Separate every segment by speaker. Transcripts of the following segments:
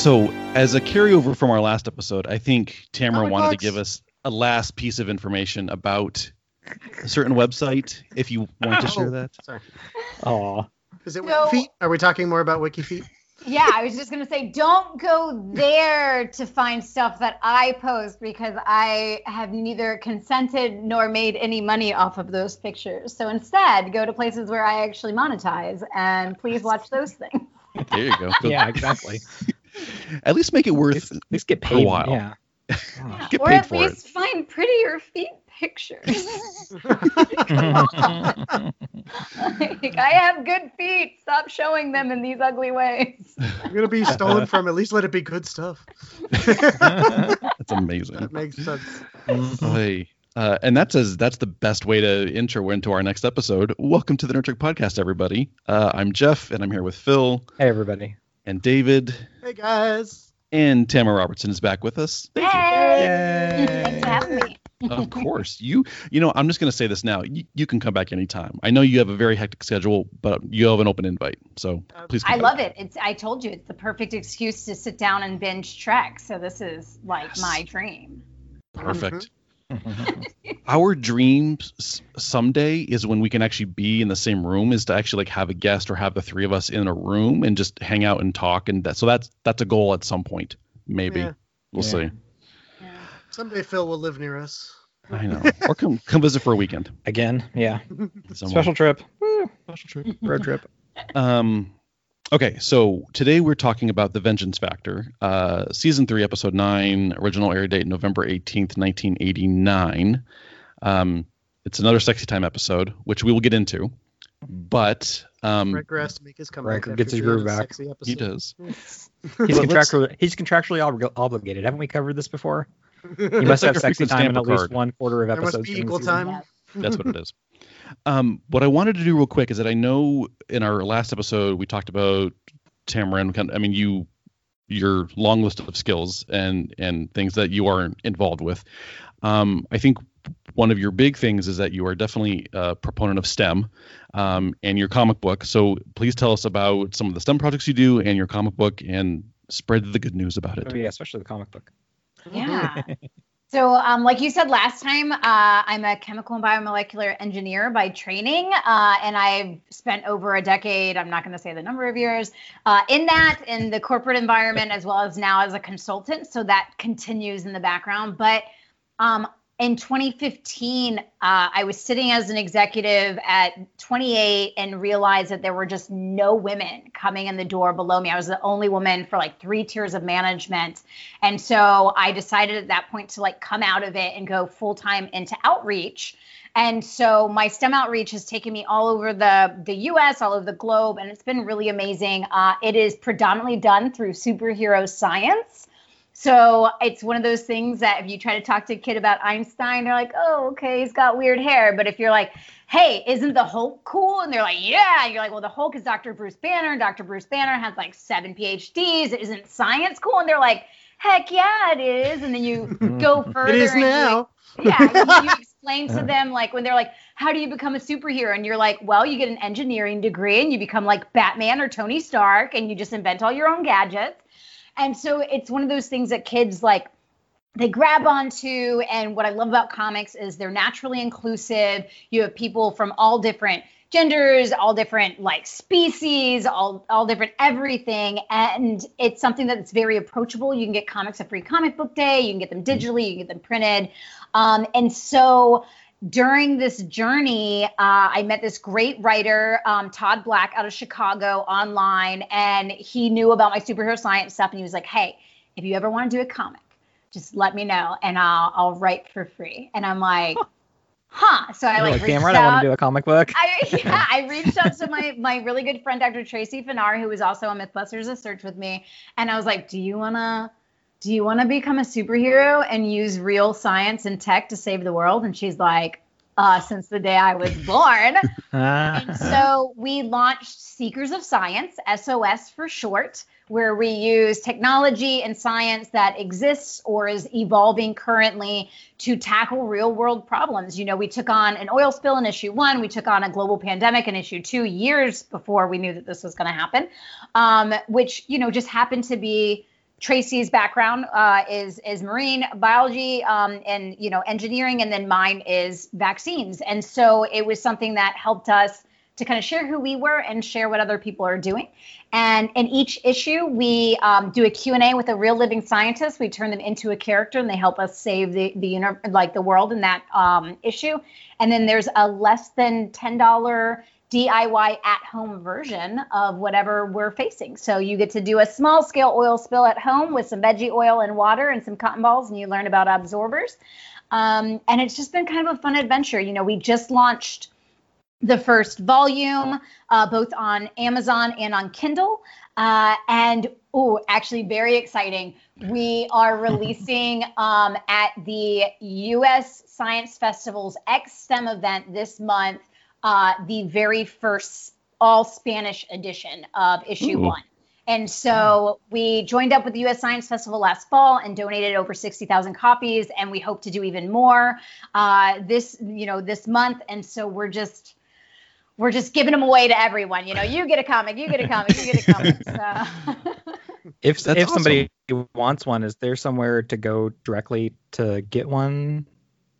Speaker 1: So, as a carryover from our last episode, I think Tamara oh
Speaker 2: Comic
Speaker 1: wanted to give us a last piece of information about a certain website. If you want to share
Speaker 2: Oh.
Speaker 1: that,
Speaker 2: Sorry.
Speaker 3: Aw.
Speaker 2: Is it
Speaker 4: So-
Speaker 2: WikiFeet? Are we talking more about WikiFeet?
Speaker 4: Yeah, I was just gonna say, don't go there to find stuff that I post because I have neither consented nor made any money off of those pictures. So instead, go to places where I actually monetize, and please watch those things.
Speaker 1: there you go.
Speaker 3: Yeah, exactly.
Speaker 1: At least make it worth.
Speaker 3: least, at least get
Speaker 1: For a
Speaker 3: paid.
Speaker 1: while.
Speaker 3: Yeah.
Speaker 1: Get
Speaker 4: or
Speaker 1: paid
Speaker 4: at
Speaker 1: for it.
Speaker 4: least find prettier feet pictures. like, I have good feet. Stop showing them in these ugly ways.
Speaker 2: I'm gonna be stolen from. At least let it be good stuff.
Speaker 1: That's amazing.
Speaker 2: That makes sense.
Speaker 1: Hey, uh, and that's as that's the best way to intro into our next episode. Welcome to the Nerd Trek Podcast, everybody. Uh, I'm Jeff, and I'm here with Phil
Speaker 3: hey, everybody.
Speaker 1: And David,
Speaker 2: Hey guys.
Speaker 1: and Tamara Robertson is back with us.
Speaker 4: Yay!
Speaker 3: Yay.
Speaker 4: Thanks for having me.
Speaker 1: of course, you you know I'm just going to say this now. You, you can come back anytime. I know you have a very hectic schedule, but you have an open invite, so please. Come
Speaker 4: I
Speaker 1: back.
Speaker 4: love it. It's I told you it's the perfect excuse to sit down and binge Trek. So this is like
Speaker 1: Yes.
Speaker 4: my dream. Mm-hmm.
Speaker 1: Perfect. Our dreams someday is when we can actually be in the same room. Is to actually like have a guest or have the three of us in a room and just hang out and talk. And that, so that's that's a goal at some point. Maybe
Speaker 2: Yeah.
Speaker 1: we'll
Speaker 3: Yeah.
Speaker 1: see.
Speaker 4: Yeah.
Speaker 2: Someday Phil will live near us.
Speaker 1: I know. or come come visit for a weekend.
Speaker 3: Again, yeah.
Speaker 1: somewhere.
Speaker 3: Special trip.
Speaker 1: Special trip.
Speaker 3: Road trip.
Speaker 1: Um, okay, so today we're talking about the Vengeance Factor, uh, season three, episode nine, original air date November eighteenth, nineteen eighty nine. Um, it's another sexy time episode, which we will get into, but um,
Speaker 2: Riker has to make his comeback.
Speaker 3: Riker gets his groove back.
Speaker 2: Sexy
Speaker 1: he does.
Speaker 3: He's contractually he's contractually obli- obligated. Haven't we covered this before? He must
Speaker 1: like
Speaker 3: have
Speaker 1: a
Speaker 3: sexy time in at least one quarter of episodes.
Speaker 2: be
Speaker 3: during the
Speaker 2: equal time.
Speaker 4: Yeah.
Speaker 1: That's what it is. Um, what I wanted to do real quick is that I know in our last episode we talked about Tamarin. kind I mean, you your long list of skills and and things that you are involved with. Um, I think one of your big things is that you are definitely a proponent of STEM um, and your comic book. So please tell us about some of the STEM projects you do and your comic book and spread the good news about it.
Speaker 3: Oh yeah, especially the comic book.
Speaker 4: Yeah. So, um, like you said last time, uh, I'm a chemical and biomolecular engineer by training, uh, and I've spent over a decade, I'm not going to say the number of years, uh, in that, in the corporate environment, as well as now as a consultant. So that continues in the background. But um, in 2015, uh, I was sitting as an executive at 28 and realized that there were just no women coming in the door below me. I was the only woman for like three tiers of management. And so I decided at that point to like come out of it and go full time into outreach. And so my STEM outreach has taken me all over the, the US, all over the globe, and it's been really amazing. Uh, it is predominantly done through superhero science. So it's one of those things that if you try to talk to a kid about Einstein, they're like, oh, okay, he's got weird hair. But if you're like, hey, isn't the Hulk cool? And they're like, yeah. And you're like, well, the Hulk is Dr. Bruce Banner. And Dr. Bruce Banner has like seven PhDs. Isn't science cool? And they're like, heck yeah, it is. And then you go further.
Speaker 2: It is
Speaker 4: you,
Speaker 2: now.
Speaker 4: yeah, you, you explain to them like when they're like, "How do you become a superhero?" and you're like, "Well, you get an engineering degree and you become like Batman or Tony Stark, and you just invent all your own gadgets." And so it's one of those things that kids like they grab onto. And what I love about comics is they're naturally inclusive. You have people from all different genders, all different like species, all all different everything, and it's something that's very approachable. You can get comics at Free Comic Book Day. You can get them digitally. You can get them printed, um, and so during this journey, uh, I met this great writer, um, Todd Black, out of Chicago online, and he knew about my superhero science stuff. And he was like, "Hey, if you ever want to do a comic, just let me know, and I'll I'll write for free." And I'm like, "Huh?" So I
Speaker 3: You're
Speaker 4: like,
Speaker 3: like,
Speaker 4: reached
Speaker 3: damn right, I want to do a comic book.
Speaker 4: I, yeah, I reached out to my my really good friend Dr. Tracy Fanara, who was also on MythBusters of Search with me, and I was like, "Do you wanna do you wanna become a superhero and use real science and tech to save the world?" And she's like, uh, "Since the day I was born." And so we launched Seekers of Science, SOS for short, where we use technology and science that exists or is evolving currently to tackle real world problems. You know, we took on an oil spill in issue one, we took on a global pandemic in issue two years before we knew that this was going to happen, um, which, you know, just happened to be Tracy's background uh, is is marine biology um, and you know engineering, and then mine is vaccines. And so it was something that helped us to kind of share who we were and share what other people are doing. And in each issue, we um, do a Q&A with a real living scientist. We turn them into a character, and they help us save the the like the world in that um, issue. And then there's a less than ten dollar DIY at home version of whatever we're facing. So you get to do a small scale oil spill at home with some veggie oil and water and some cotton balls, and you learn about absorbers. Um, and it's just been kind of a fun adventure. You know, we just launched the first volume, uh, both on Amazon and on Kindle. Uh, and oh, actually, very exciting. We are releasing um, at the U.S. Science Festival's X STEM event this month uh, the very first all Spanish edition of issue Ooh. one. And so we joined up with the U.S. Science Festival last fall and donated over 60,000 copies, and we hope to do even more uh, this, you know, this month. And so we're just we're just giving them away to everyone. You know, you get a comic, you get a comic, you get a comic. So.
Speaker 3: if That's if awesome. somebody wants one, is there somewhere to go directly to get one?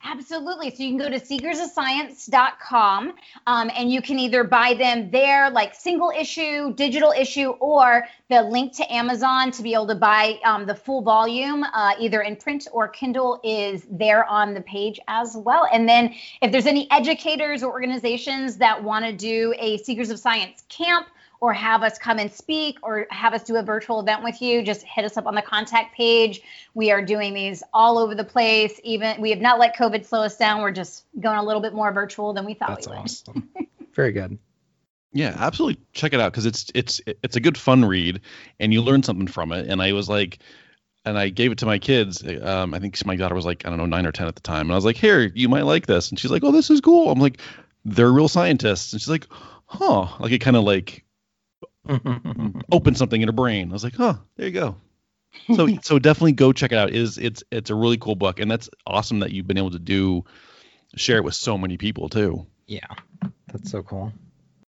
Speaker 4: Absolutely. So you can go to seekersofscience.com um, and you can either buy them there, like single issue, digital issue, or the link to Amazon to be able to buy um, the full volume, uh, either in print or Kindle, is there on the page as well. And then if there's any educators or organizations that want to do a Seekers of Science camp, or have us come and speak or have us do a virtual event with you, just hit us up on the contact page. We are doing these all over the place. Even we have not let COVID slow us down. We're just going a little bit more virtual than we thought
Speaker 3: That's
Speaker 4: we would.
Speaker 3: Awesome. Very good.
Speaker 1: Yeah, absolutely. Check it out because it's it's it's a good fun read, and you learn something from it. And I was like, and I gave it to my kids. Um, I think my daughter was like, I don't know, nine or ten at the time, and I was like, here, you might like this. And she's like, oh, this is cool. I'm like, they're real scientists, and she's like, huh, like it kind of like open something in her brain. I was like, huh, there you go. So so definitely go check it out. It is it's it's a really cool book, and that's awesome that you've been able to do share it with so many people too.
Speaker 3: Yeah, that's so cool.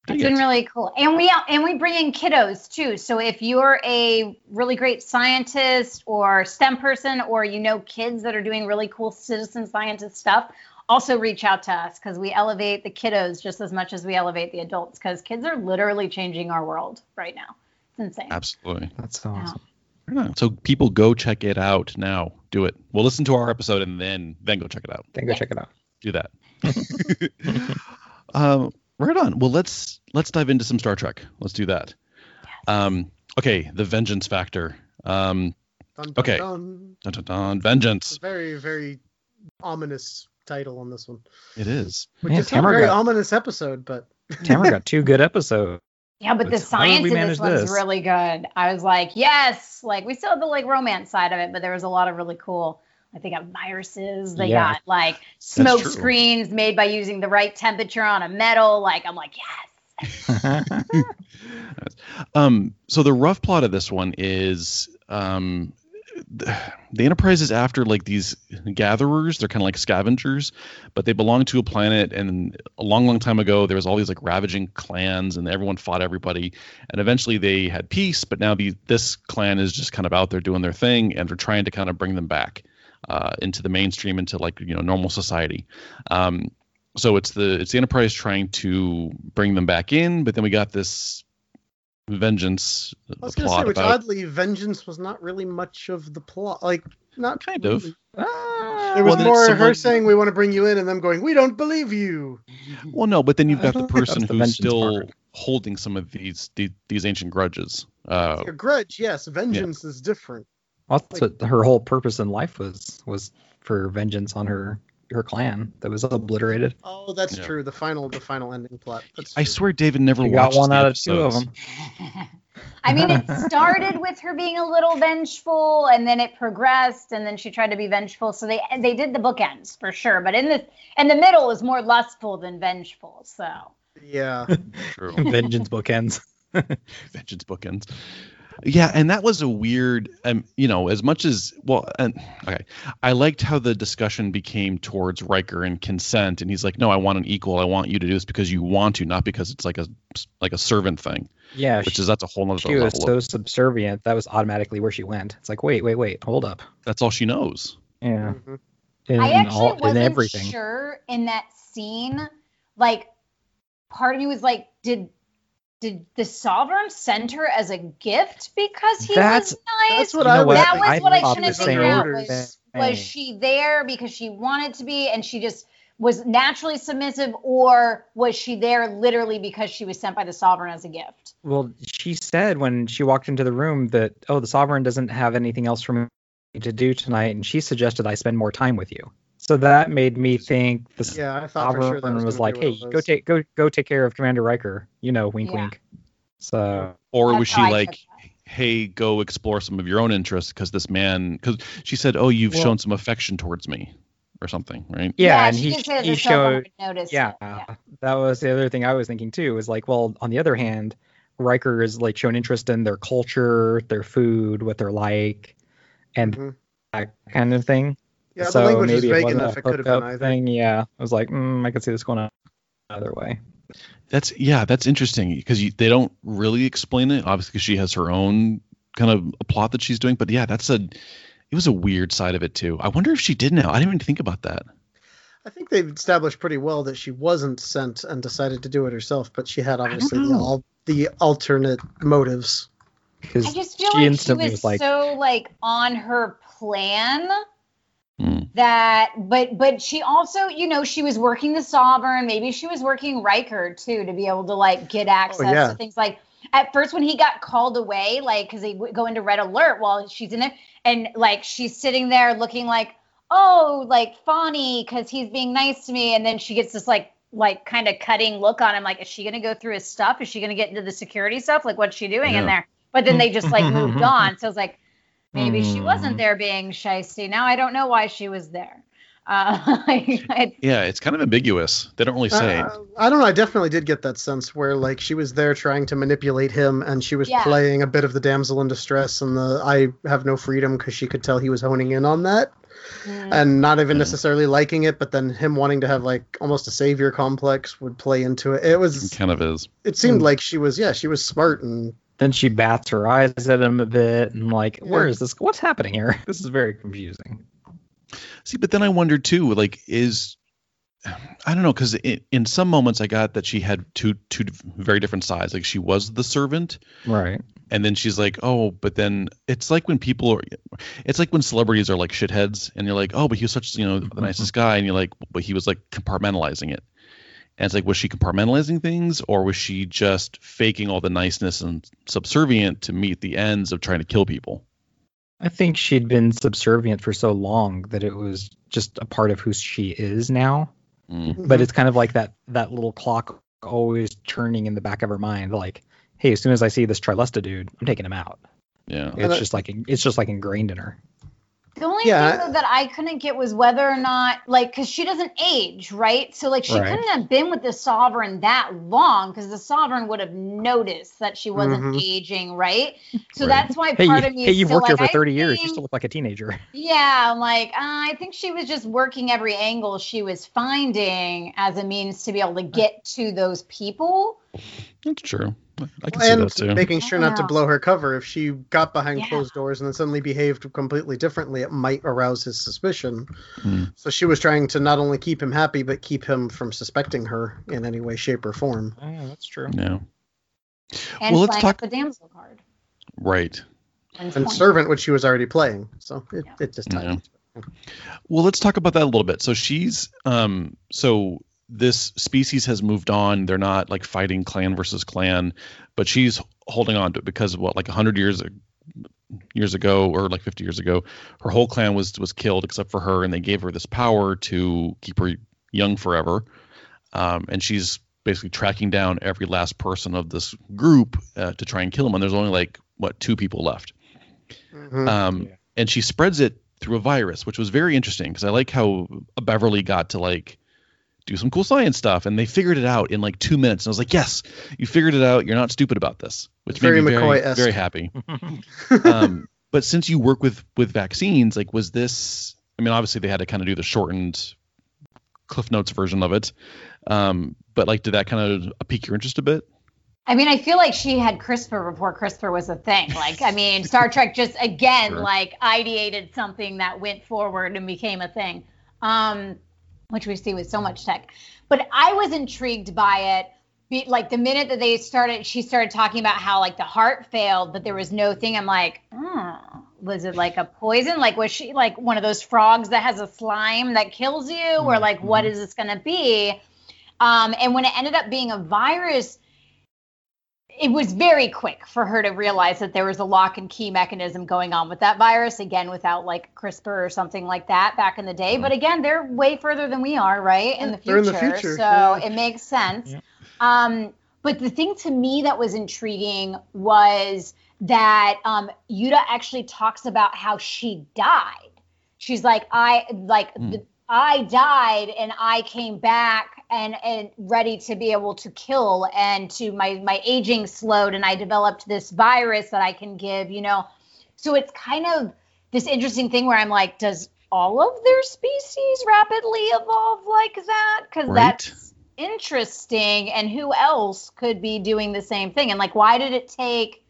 Speaker 4: It's been really cool, and we and we bring in kiddos too. So if you're a really great scientist or STEM person, or you know kids that are doing really cool citizen scientist stuff, also reach out to us because we elevate the kiddos just as much as we elevate the adults because kids are literally changing our world right now. It's insane.
Speaker 1: Absolutely.
Speaker 3: That's so awesome.
Speaker 1: Yeah. So people go check it out now. Do it. We'll listen to our episode and then then go check it out.
Speaker 3: Then go check it out.
Speaker 1: Do that. um, right on. Well, let's let's dive into some Star Trek. Let's do that. Yes. Um, okay, the Vengeance Factor. Um, dun, dun, okay. Dun. Dun, dun, dun. Vengeance.
Speaker 2: very very ominous title on this one.
Speaker 1: It is.
Speaker 2: Which Man, is a very got, ominous episode, but
Speaker 3: Tamara got two good episodes.
Speaker 4: Yeah, but the science in this one's this? really good. I was like, yes, like we still have the like romance side of it, but there was a lot of really cool. Like they got viruses. They yeah. got like smoke screens made by using the right temperature on a metal. Like I'm like, yes.
Speaker 1: um, so the rough plot of this one is um, the Enterprise is after like these gatherers. They're kind of like scavengers, but they belong to a planet. And a long, long time ago, there was all these like ravaging clans, and everyone fought everybody. And eventually, they had peace. But now the, this clan is just kind of out there doing their thing, and they're trying to kind of bring them back uh, into the mainstream, into like you know normal society. Um, so it's the it's the Enterprise trying to bring them back in, but then we got this vengeance
Speaker 2: I was gonna say, which about... oddly, vengeance was not really much of the plot. Like, not
Speaker 1: kind really. of.
Speaker 2: Ah, there was well, more her saying, "We want to bring you in," and them going, "We don't believe you."
Speaker 1: Well, no, but then you've got the person the who's still part. holding some of these these, these ancient grudges. Uh,
Speaker 2: a grudge, yes. Vengeance yeah. is different.
Speaker 3: Well, that's like, what her whole purpose in life was was for vengeance on her her clan that was obliterated.
Speaker 2: Oh, that's yeah. true. The final the final ending plot.
Speaker 1: I swear David never you watched got one out of two of them.
Speaker 4: I mean, it started with her being a little vengeful, and then it progressed, and then she tried to be vengeful. So they they did the bookends for sure, but in the in the middle is more lustful than vengeful. So
Speaker 2: yeah,
Speaker 3: true. Vengeance bookends.
Speaker 1: Vengeance bookends. Yeah, and that was a weird, um, you know, as much as well, and okay, I liked how the discussion became towards Riker and consent, and he's like, "No, I want an equal. I want you to do this because you want to, not because it's like a like a servant thing,
Speaker 3: Yeah,
Speaker 1: which
Speaker 3: she,
Speaker 1: is that's a whole nother
Speaker 3: she was so
Speaker 1: of,
Speaker 3: subservient. That was automatically where she went. It's like, wait, wait, wait, hold up.
Speaker 1: that's all she knows.
Speaker 3: Yeah,
Speaker 2: Mhm.
Speaker 3: in
Speaker 4: I actually
Speaker 3: all, in
Speaker 4: wasn't
Speaker 3: everything.
Speaker 4: sure in that scene. Like, part of me was like, did did the sovereign send her as a gift because he
Speaker 3: That's-
Speaker 4: was nice?
Speaker 2: That's what
Speaker 3: You know
Speaker 2: I was.
Speaker 3: what?
Speaker 4: that was
Speaker 3: I
Speaker 4: what I
Speaker 3: thought
Speaker 4: couldn't
Speaker 2: the
Speaker 4: figure out. Was, was she there because she wanted to be and she just was naturally submissive, or was she there literally because she was sent by the sovereign as a gift?
Speaker 3: Well, she said when she walked into the room that, oh, the sovereign doesn't have anything else for me to do tonight, and she suggested I spend more time with you. So that made me think the
Speaker 2: Yeah, I thought for sure that
Speaker 3: was,
Speaker 2: was,
Speaker 3: like, hey, go take go go take care of Commander Riker. You know, wink,
Speaker 4: Yeah.
Speaker 3: wink. So
Speaker 1: Or was she like, hey, go explore some of your own interests because this man, because she said, oh, you've
Speaker 3: Well-
Speaker 1: shown some affection towards me or something, right?
Speaker 3: yeah, and
Speaker 4: she
Speaker 3: he
Speaker 4: did
Speaker 3: he showed yeah,
Speaker 4: yeah.
Speaker 3: that was the other thing I was thinking too. Was like, well, on the other hand, Riker is like shown interest in their culture, their food, what they're like, and
Speaker 2: Mhm.
Speaker 3: that kind of thing.
Speaker 2: Yeah,
Speaker 3: so
Speaker 2: the language is
Speaker 3: maybe it
Speaker 2: vague
Speaker 3: wasn't
Speaker 2: enough.
Speaker 3: a
Speaker 2: It could have been
Speaker 3: hookup
Speaker 2: either.
Speaker 3: thing. Yeah, I was like, mm, I could see this going on another way.
Speaker 1: That's yeah, that's interesting because they don't really explain it. Obviously, 'cause she has her own kind of a plot that she's doing. But yeah, that's a it was a weird side of it too. I wonder if she did now. I didn't even think about that.
Speaker 2: I think they've established pretty well that she wasn't sent and decided to do it herself, but she had obviously the,
Speaker 1: know.
Speaker 2: al- the alternate motives.
Speaker 3: Because
Speaker 4: I just feel
Speaker 3: she
Speaker 4: like she
Speaker 3: instantly
Speaker 4: was,
Speaker 3: was like,
Speaker 4: so like on her plan. That but but she also you know she was working the sovereign. Maybe she was working Riker too to be able to like get oh, access
Speaker 2: yeah.
Speaker 4: to things. Like at first when he got called away like because they go into red alert while she's in it and like she's sitting there looking like oh like Fawny because he's being nice to me. And then she gets this like like kind of cutting look on him like is she gonna go through his stuff? Is she gonna get into the security stuff? Like what's she doing in there? But then they just like moved on. So it's like maybe she
Speaker 3: Hmm.
Speaker 4: wasn't there being shisty now i don't know why she was there uh, I,
Speaker 1: Yeah, it's kind of ambiguous. They don't really say.
Speaker 2: Uh, I don't know. I definitely did get that sense where like she was there trying to manipulate him, and she was
Speaker 4: Yeah.
Speaker 2: playing a bit of the damsel in distress and the I have no freedom because she could tell he was honing in on that
Speaker 4: mm,
Speaker 2: and not even
Speaker 1: Yeah.
Speaker 2: necessarily liking it, but then him wanting to have like almost a savior complex would play into it. It
Speaker 1: It
Speaker 2: was.
Speaker 1: kind of is.
Speaker 2: It seemed
Speaker 3: Mm.
Speaker 2: like she was. Yeah, she was smart and
Speaker 3: then she bats her eyes at him a bit, and like, where
Speaker 2: Yeah.
Speaker 3: is this? What's happening here? This is very confusing.
Speaker 1: See, but then I wonder too, like, is I don't know, because in, in some moments I got that she had two two very different sides. Like she was the servant,
Speaker 3: Right.
Speaker 1: and then she's like, oh, but then it's like when people are, it's like when celebrities are like shitheads, and you're like, oh, but he was such you know the nicest guy, and you're like, but he was like compartmentalizing it. And it's like, was she compartmentalizing things, or was she just faking all the niceness and subservient to meet the ends of trying to kill people?
Speaker 3: I think she'd been subservient for so long that it was just a part of who she is now.
Speaker 1: Mm.
Speaker 3: But it's kind of like that that little clock always turning in the back of her mind, like, hey, as soon as I see this Tralesta dude, I'm taking him out.
Speaker 1: Yeah.
Speaker 2: And
Speaker 3: It's
Speaker 2: I-
Speaker 3: just like it's just like ingrained in her.
Speaker 4: The only
Speaker 2: Yeah,
Speaker 4: thing though that i couldn't get was whether or not like because she doesn't age right so like she
Speaker 3: Right.
Speaker 4: couldn't have been with the sovereign that long because the sovereign would have noticed that she wasn't
Speaker 2: Mhm.
Speaker 4: aging right so
Speaker 1: Right.
Speaker 4: that's why part
Speaker 3: you,
Speaker 4: of me
Speaker 3: hey,
Speaker 4: is
Speaker 3: you've
Speaker 4: still
Speaker 3: worked here for 30
Speaker 4: I
Speaker 3: years. You still look like a teenager.
Speaker 4: Yeah, I'm like, uh, I think she was just working every angle she was finding as a means to be able to get to those people.
Speaker 1: That's true. I can see
Speaker 2: and
Speaker 1: that too.
Speaker 2: making sure not to blow her cover. If she got behind
Speaker 4: Yeah.
Speaker 2: closed doors and then suddenly behaved completely differently, it might arouse his suspicion.
Speaker 1: Hmm.
Speaker 2: So she was trying to not only keep him happy, but keep him from suspecting her in any way, shape, or form.
Speaker 3: Yeah, that's true.
Speaker 1: Yeah.
Speaker 4: And
Speaker 1: Well, let's talk-
Speaker 4: up the damsel card.
Speaker 1: Right.
Speaker 4: And
Speaker 2: And servant, which she was already playing, so it,
Speaker 4: Yeah.
Speaker 2: it just tied
Speaker 1: Yeah. Well, let's talk about that a little bit. So she's um so this species has moved on. They're not like fighting clan versus clan, but she's holding on to it because what like 100 years years ago or like 50 years ago, her whole clan was was killed except for her and they gave her this power to keep her young forever. Um, and she's basically tracking down every last person of this group uh, to try and kill them. And there's only like what two people left.
Speaker 2: Mhm.
Speaker 1: um,
Speaker 3: Yeah.
Speaker 1: and she spreads it through a virus, which was very interesting because I like how Beverly got to like do some cool science stuff, and they figured it out in like two minutes. And I was like, "Yes, you figured it out. You're not stupid about this," which
Speaker 2: It's
Speaker 1: made
Speaker 2: very
Speaker 1: me very, very happy. um, but since you work with with vaccines, like, was this? I mean, obviously they had to kind of do the shortened Cliff Notes version of it, um, but like, did that kind of pique your interest a bit?
Speaker 4: I mean, I feel like she had CRISPR before CRISPR was a thing. Like, I mean, Star Trek just again
Speaker 1: Sure.
Speaker 4: like ideated something that went forward and became a thing, um, which we see with so much tech. But I was intrigued by it. Be, like the minute that they started, she started talking about how like the heart failed, but there was no thing. I'm like, oh, was it like a poison? Like, was she like one of those frogs that has a slime that kills you, or like what is this gonna be? Um, and when it ended up being a virus, it was very quick for her to realize that there was a lock and key mechanism going on with that virus again without like CRISPR or something like that back in the day but again they're way further than we are right in the future,
Speaker 2: in the future,
Speaker 4: so
Speaker 2: yeah.
Speaker 4: it makes sense
Speaker 3: Yeah.
Speaker 4: um but the thing to me that was intriguing was that um Yuta actually talks about how she died she's like I like
Speaker 1: Hmm.
Speaker 4: the, I died and I came back and and ready to be able to kill and to my my aging slowed and I developed this virus that I can give, you know. So it's kind of this interesting thing where I'm like, does all of their species rapidly evolve like that? Because
Speaker 1: Right.
Speaker 4: that's interesting. And who else could be doing the same thing? And like, why did it take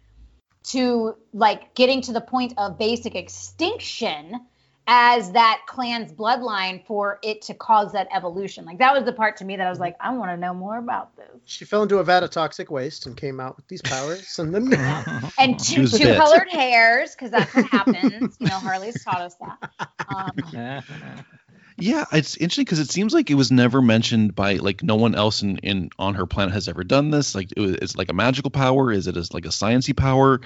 Speaker 4: to like getting to the point of basic extinction as that clan's bloodline for it to cause that evolution? Like that was the part to me that I was like, I want to know more about this.
Speaker 2: She fell into a vat of toxic waste and came out with these powers, and then
Speaker 4: And two, two
Speaker 1: bit.
Speaker 4: colored hairs, because that's what happens. You know, Harley's taught us that. Um,
Speaker 1: Yeah, it's interesting because it seems like it was never mentioned by like no one else in, in on her planet has ever done this. Like, it was, it's like a magical power. Is it as like a sciency power,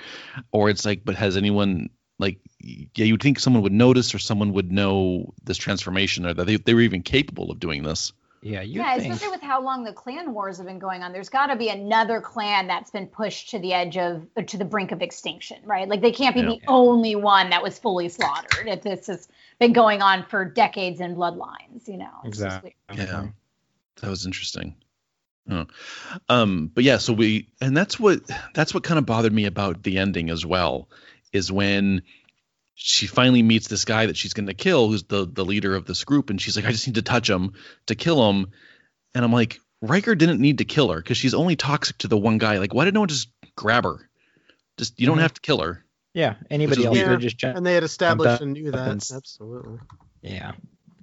Speaker 1: or it's like, but has anyone like? Yeah, you'd think someone would notice or someone would know this transformation or that they, they were even capable of doing this.
Speaker 3: yeah, you
Speaker 4: yeah,
Speaker 3: think.
Speaker 4: especially with how long the clan wars have been going on. There's got to be another clan that's been pushed to the edge of, to the brink of extinction, right? Like they can't be
Speaker 1: Yeah.
Speaker 4: the only one that was fully slaughtered if this has been going on for decades in bloodlines, you know.
Speaker 3: Exactly.
Speaker 1: Yeah, that was interesting. Oh. Um, but yeah, so we and that's what that's what kind of bothered me about the ending as well, is when she finally meets this guy that she's going to kill, who's the the leader of this group, and she's like, I just need to touch him to kill him, and I'm like, Riker didn't need to kill her because she's only toxic to the one guy. Like, why did no one just grab her? Just you don't
Speaker 3: Mhm.
Speaker 1: have to kill her.
Speaker 3: Yeah, anybody else
Speaker 2: weird.
Speaker 3: would just jump.
Speaker 2: and they had established and knew that
Speaker 3: weapons.
Speaker 2: absolutely.
Speaker 3: Yeah.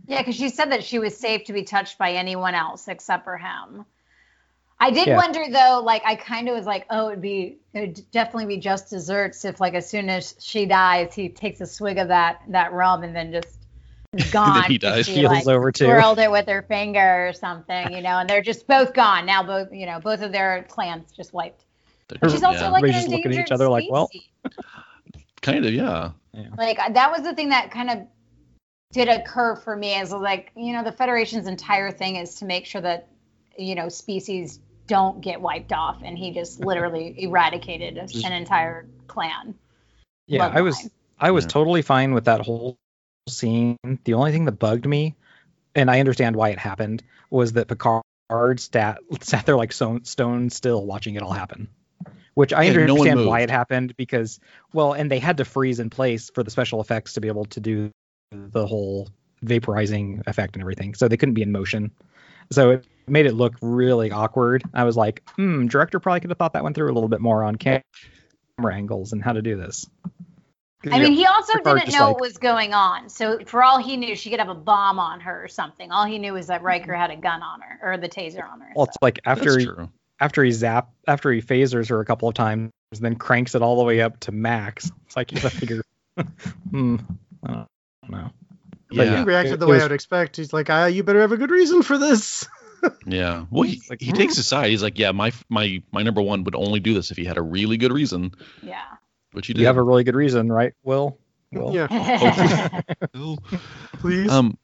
Speaker 4: Yeah, because she said that she was safe to be touched by anyone else except for him. I did
Speaker 3: Yeah.
Speaker 4: wonder though, like I kind of was like, oh, it'd be it would definitely be just desserts if like as soon as she dies, he takes a swig of that that rum and then just is gone.
Speaker 1: he
Speaker 4: 'cause
Speaker 1: dies.
Speaker 4: She,
Speaker 3: Heals
Speaker 4: like,
Speaker 3: over too.
Speaker 4: twirled it with her finger or something, you know, and they're just both gone now. Both you know, both of their clans just wiped. But she's also
Speaker 1: yeah,
Speaker 4: like an
Speaker 3: just looking at each other like, well.
Speaker 1: kind of yeah.
Speaker 4: like that was the thing that kind of did occur for me is like you know the federation's entire thing is to make sure that you know species don't get wiped off and he just literally eradicated an entire clan
Speaker 3: Yeah, I was. I was
Speaker 1: Yeah.
Speaker 3: totally fine with that whole scene. The only thing that bugged me, and I understand why it happened, was that Picard sat sat there like stone, stone still watching it all happen. Which I
Speaker 1: Yeah, no
Speaker 3: understand why it happened because well, and they had to freeze in place for the special effects to be able to do the whole vaporizing effect and everything. So they couldn't be in motion. So it made it look really awkward. I was like, hmm, director probably could have thought that went through a little bit more on camera angles and how to do this.
Speaker 4: i mean he also didn't know
Speaker 3: like-
Speaker 4: what was going on so for all he knew she could have a bomb on her or something all he knew was that Riker had a gun on her or the taser on her
Speaker 3: Well,
Speaker 4: so.
Speaker 3: it's like after he,
Speaker 1: true.
Speaker 3: after he zap after he phasers her a couple of times, and then cranks it all the way up to max. It's like you gotta figure. hmm. I don't know. But
Speaker 1: Yeah.
Speaker 2: He reacted the
Speaker 3: it
Speaker 2: way I would expect. He's like, ah, you better have a good reason for this.
Speaker 1: Yeah. Well, he,
Speaker 3: like,
Speaker 1: he takes his side. He's like, yeah, my my my number one would only do this if he had a really good reason,
Speaker 4: yeah
Speaker 1: which you did.
Speaker 3: You have a really good reason, right, Will? Will.
Speaker 2: Yeah,
Speaker 1: Oh.
Speaker 2: please.
Speaker 1: Um,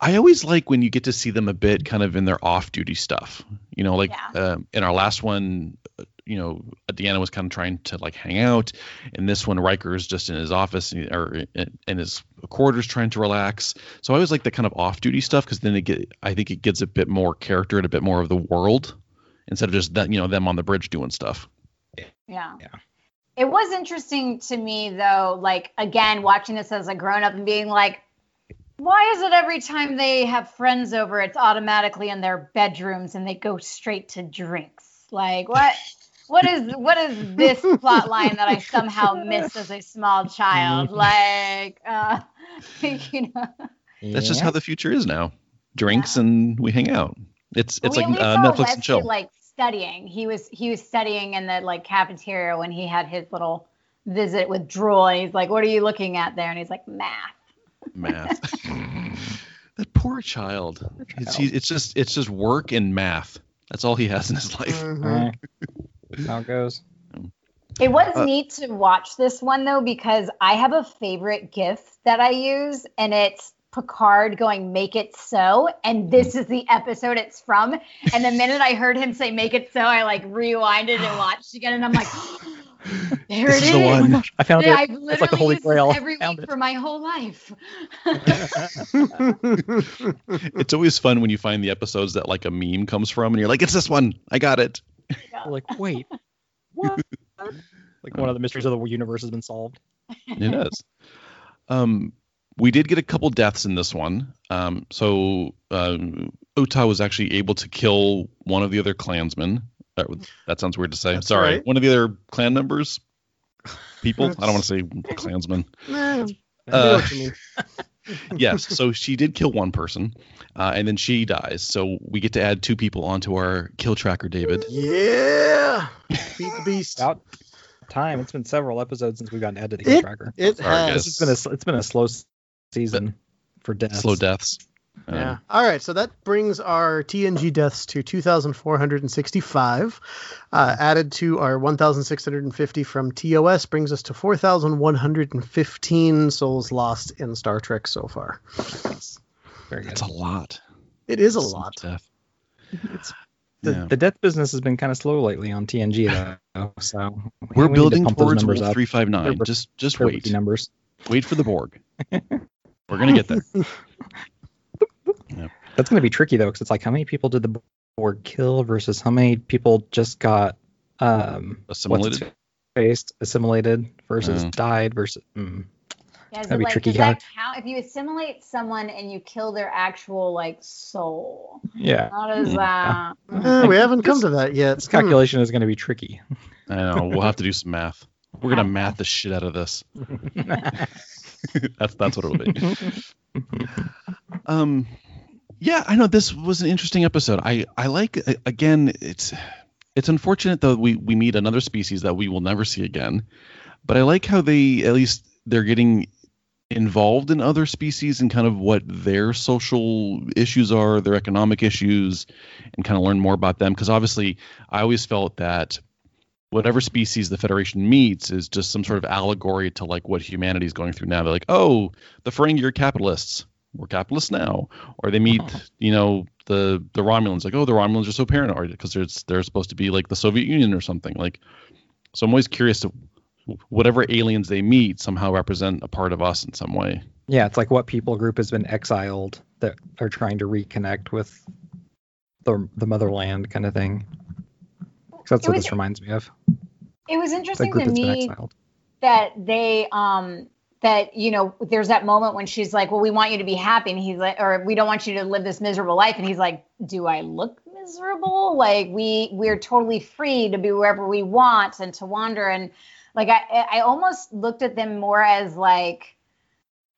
Speaker 1: I always like when you get to see them a bit kind of in their off-duty stuff. You know, like
Speaker 4: Yeah.
Speaker 1: um, in our last one, uh, you know, Deanna was kind of trying to like hang out. and this one, Riker is just in his office and- or in, in his quarters trying to relax. So I always like the kind of off-duty stuff because then it get, I think it gives a bit more character and a bit more of the world instead of just that, you know, them on the bridge doing stuff.
Speaker 4: Yeah.
Speaker 3: Yeah.
Speaker 4: It was interesting to me though, like again, watching this as a grown up and being like, why is it every time they have friends over, it's automatically in their bedrooms and they go straight to drinks? Like what? what is what is this plot line that I somehow missed as a small child? Like, uh, you know.
Speaker 1: That's just how the future is now. Drinks and we hang out. It's it's
Speaker 4: we
Speaker 1: like
Speaker 4: only
Speaker 1: uh,
Speaker 4: saw
Speaker 1: Netflix
Speaker 4: Wesley,
Speaker 1: and chill.
Speaker 4: like studying. He was he was studying in the like cafeteria when he had his little visit with Brull, and he's like, "What are you looking at there?" And he's like, "Math."
Speaker 1: math. that poor child. It's he, it's just it's just work and math. That's all he has in his life.
Speaker 2: Mhm.
Speaker 3: How it goes.
Speaker 4: It was
Speaker 1: Uh,
Speaker 4: neat to watch this one though because I have a favorite GIF that I use, and it's Picard going "Make it so," and this is the episode it's from. And the minute I heard him say "Make it so," I like rewinded and watched again, and I'm like, "There
Speaker 1: This
Speaker 4: it
Speaker 1: is the
Speaker 4: is."
Speaker 1: one.
Speaker 3: I found
Speaker 4: Yeah,
Speaker 3: it.
Speaker 4: I've
Speaker 3: It's
Speaker 4: literally
Speaker 3: like the Holy
Speaker 4: used
Speaker 3: Grail.
Speaker 4: every
Speaker 3: Found
Speaker 4: week
Speaker 3: it.
Speaker 4: for my whole life.
Speaker 1: It's always fun when you find the episodes that like a meme comes from, and you're like, it's this one. I got it.
Speaker 3: We're like, wait, what? like one of the mysteries of the universe has been solved.
Speaker 1: It is. Um, we did get a couple deaths in this one. Um, so um, Ota was actually able to kill one of the other clansmen. That, would- that sounds weird to say.
Speaker 2: That's
Speaker 1: Sorry,
Speaker 2: right.
Speaker 1: one of the other clan members. People. I don't want to say clansmen.
Speaker 2: Nah, I know
Speaker 1: Uh,
Speaker 2: what you mean.
Speaker 1: Yes. So she did kill one person, uh, and then she dies. So we get to add two people onto our kill tracker, David.
Speaker 2: Yeah, beat the beast.
Speaker 3: About time. It's been several episodes since we've gotten to to the kill
Speaker 2: It-
Speaker 3: tracker.
Speaker 2: It
Speaker 1: Sorry, guys.
Speaker 2: has.
Speaker 3: This has been a it's been a slow s- season for deaths.
Speaker 1: Slow deaths. Um,
Speaker 2: Yeah. All right. So that brings our TNG deaths to 2,465. Uh, added to our 1,650 from TOS brings us to 4,115 souls lost in Star Trek so far.
Speaker 3: Very good.
Speaker 1: That's a lot.
Speaker 2: It is a
Speaker 1: So much
Speaker 2: lot.
Speaker 1: Death.
Speaker 3: The,
Speaker 1: Yeah.
Speaker 3: the death business has been kind of slow lately on TNG though, so we-
Speaker 1: We're
Speaker 3: we need to
Speaker 1: building towards
Speaker 3: numbers Wolf
Speaker 1: 359. Just just wait.
Speaker 3: numbers.
Speaker 1: Wait for the Borg. We're gonna get there.
Speaker 3: That's going to be tricky though, because it's like how many people did the Borg kill versus how many people just got um what's
Speaker 1: Assimilated.
Speaker 3: its faced assimilated versus
Speaker 1: Mm.
Speaker 3: died versus. Mm.
Speaker 4: Yeah,
Speaker 3: That'd be
Speaker 4: like,
Speaker 3: tricky,
Speaker 4: does
Speaker 3: yeah.
Speaker 4: that count if you assimilate someone and you kill their actual like soul?
Speaker 3: Yeah,
Speaker 4: How does
Speaker 1: Mm.
Speaker 4: that?
Speaker 2: Uh, we haven't come to that yet.
Speaker 3: this calculation is going to be tricky.
Speaker 1: I know. We'll have to do some math. We're gonna math the shit out of this. that's that's what it'll be. Um, yeah, I know this was an interesting episode. I I like again. It's it's unfortunate though we we meet another species that we will never see again, but I like how they at least they're getting involved in other species and kind of what their social issues are, their economic issues, and kind of learn more about them. Because obviously, I always felt that whatever species the Federation meets is just some sort of allegory to like what humanity is going through now. They're like, oh, the Ferengi are capitalists. We're capitalists now. Or they meet, you know, the the Romulans. Like, oh, the Romulans are so paranoid because they're they're supposed to be like the Soviet Union or something. Like, so I'm always curious to whatever aliens they meet somehow represent a part of us in some way.
Speaker 3: Yeah, it's like what people group has been exiled that are trying to reconnect with the the motherland kind of thing. 'Cause That's
Speaker 4: It
Speaker 3: what
Speaker 4: was-
Speaker 3: this reminds me of.
Speaker 4: It was interesting to me that they um that you know there's that moment when she's like well we want you to be happy and he's like or we don't want you to live this miserable life and he's like do i look miserable like we we're totally free to be wherever we want and to wander and like i i almost looked at them more as like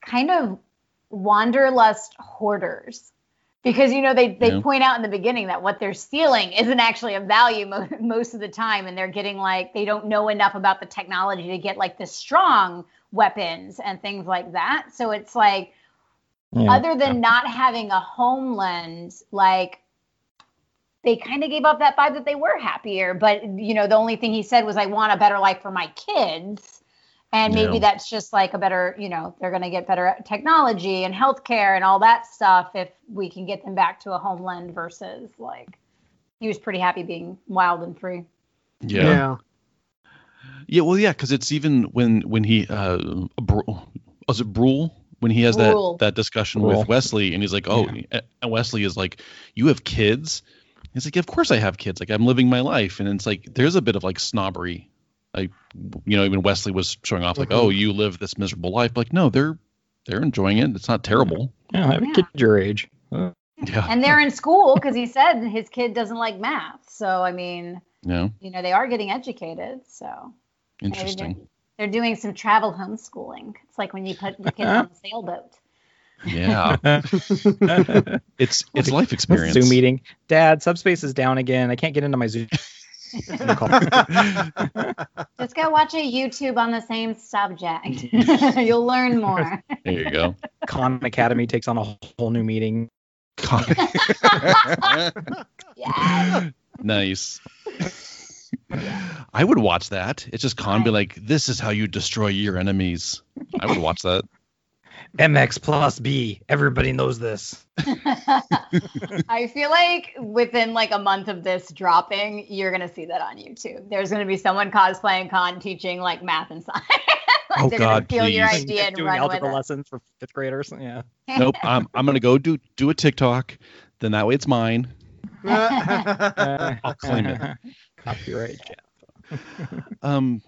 Speaker 4: kind of wanderlust hoarders because you know they they
Speaker 1: Yeah.
Speaker 4: point out in the beginning that what they're stealing isn't actually of value mo- most of the time and they're getting like they don't know enough about the technology to get like this strong weapons and things like that so it's like
Speaker 3: Yeah.
Speaker 4: other than not having a homeland like they kind of gave up that vibe that they were happier but you know the only thing he said was i want a better life for my kids and maybe
Speaker 1: Yeah.
Speaker 4: that's just like a better you know they're going to get better technology and healthcare and all that stuff if we can get them back to a homeland versus like he was pretty happy being wild and free
Speaker 1: Yeah.
Speaker 2: yeah.
Speaker 1: Yeah, well, yeah, because it's even when when he uh, Br- was it Brull when he has
Speaker 4: Brull.
Speaker 1: that that discussion
Speaker 3: Brull.
Speaker 1: with Wesley, and he's like, oh, and Wesley is like, you have kids. He's like, of course I have kids. Like I'm living my life, and it's like there's a bit of like snobbery, like you know, even Wesley was showing off like,
Speaker 2: Mhm.
Speaker 1: oh, you live this miserable life. Like no, they're they're enjoying it. It's not terrible.
Speaker 3: Yeah, I have a kid your age. Uh,
Speaker 1: Yeah.
Speaker 4: and they're in school because he said his kid doesn't like math so i mean
Speaker 1: No.
Speaker 4: You know, they are getting educated, so maybe they're,
Speaker 1: Interesting.
Speaker 4: they're doing some travel homeschooling. It's like when you put the kids on a sailboat.
Speaker 1: Yeah. It's it's life experience.
Speaker 3: Zoom meeting. Dad, subspace is down again. I can't get into my Zoom call.
Speaker 4: Just go watch a YouTube on the same subject. You'll learn more.
Speaker 1: There you go.
Speaker 3: Khan Academy takes on a whole new meeting.
Speaker 4: Yeah.
Speaker 1: nice. I would watch that. It's just Khan be like, "This is how you destroy your enemies." I would watch that.
Speaker 3: MX plus B. Everybody knows this.
Speaker 4: I feel like within like a month of this dropping, you're gonna see that on YouTube. There's gonna be someone cosplaying Khan teaching like math and science. like
Speaker 1: Oh,
Speaker 4: they're
Speaker 1: God,
Speaker 4: gonna steal your
Speaker 1: please.
Speaker 4: idea and
Speaker 3: Doing
Speaker 4: run with
Speaker 3: algebra
Speaker 4: it.
Speaker 3: lessons for fifth graders. Yeah.
Speaker 1: Nope. I'm I'm gonna go do do a TikTok. Then that way it's mine.
Speaker 3: I'll
Speaker 1: claim it.
Speaker 3: Copyright. Yeah.
Speaker 1: Um,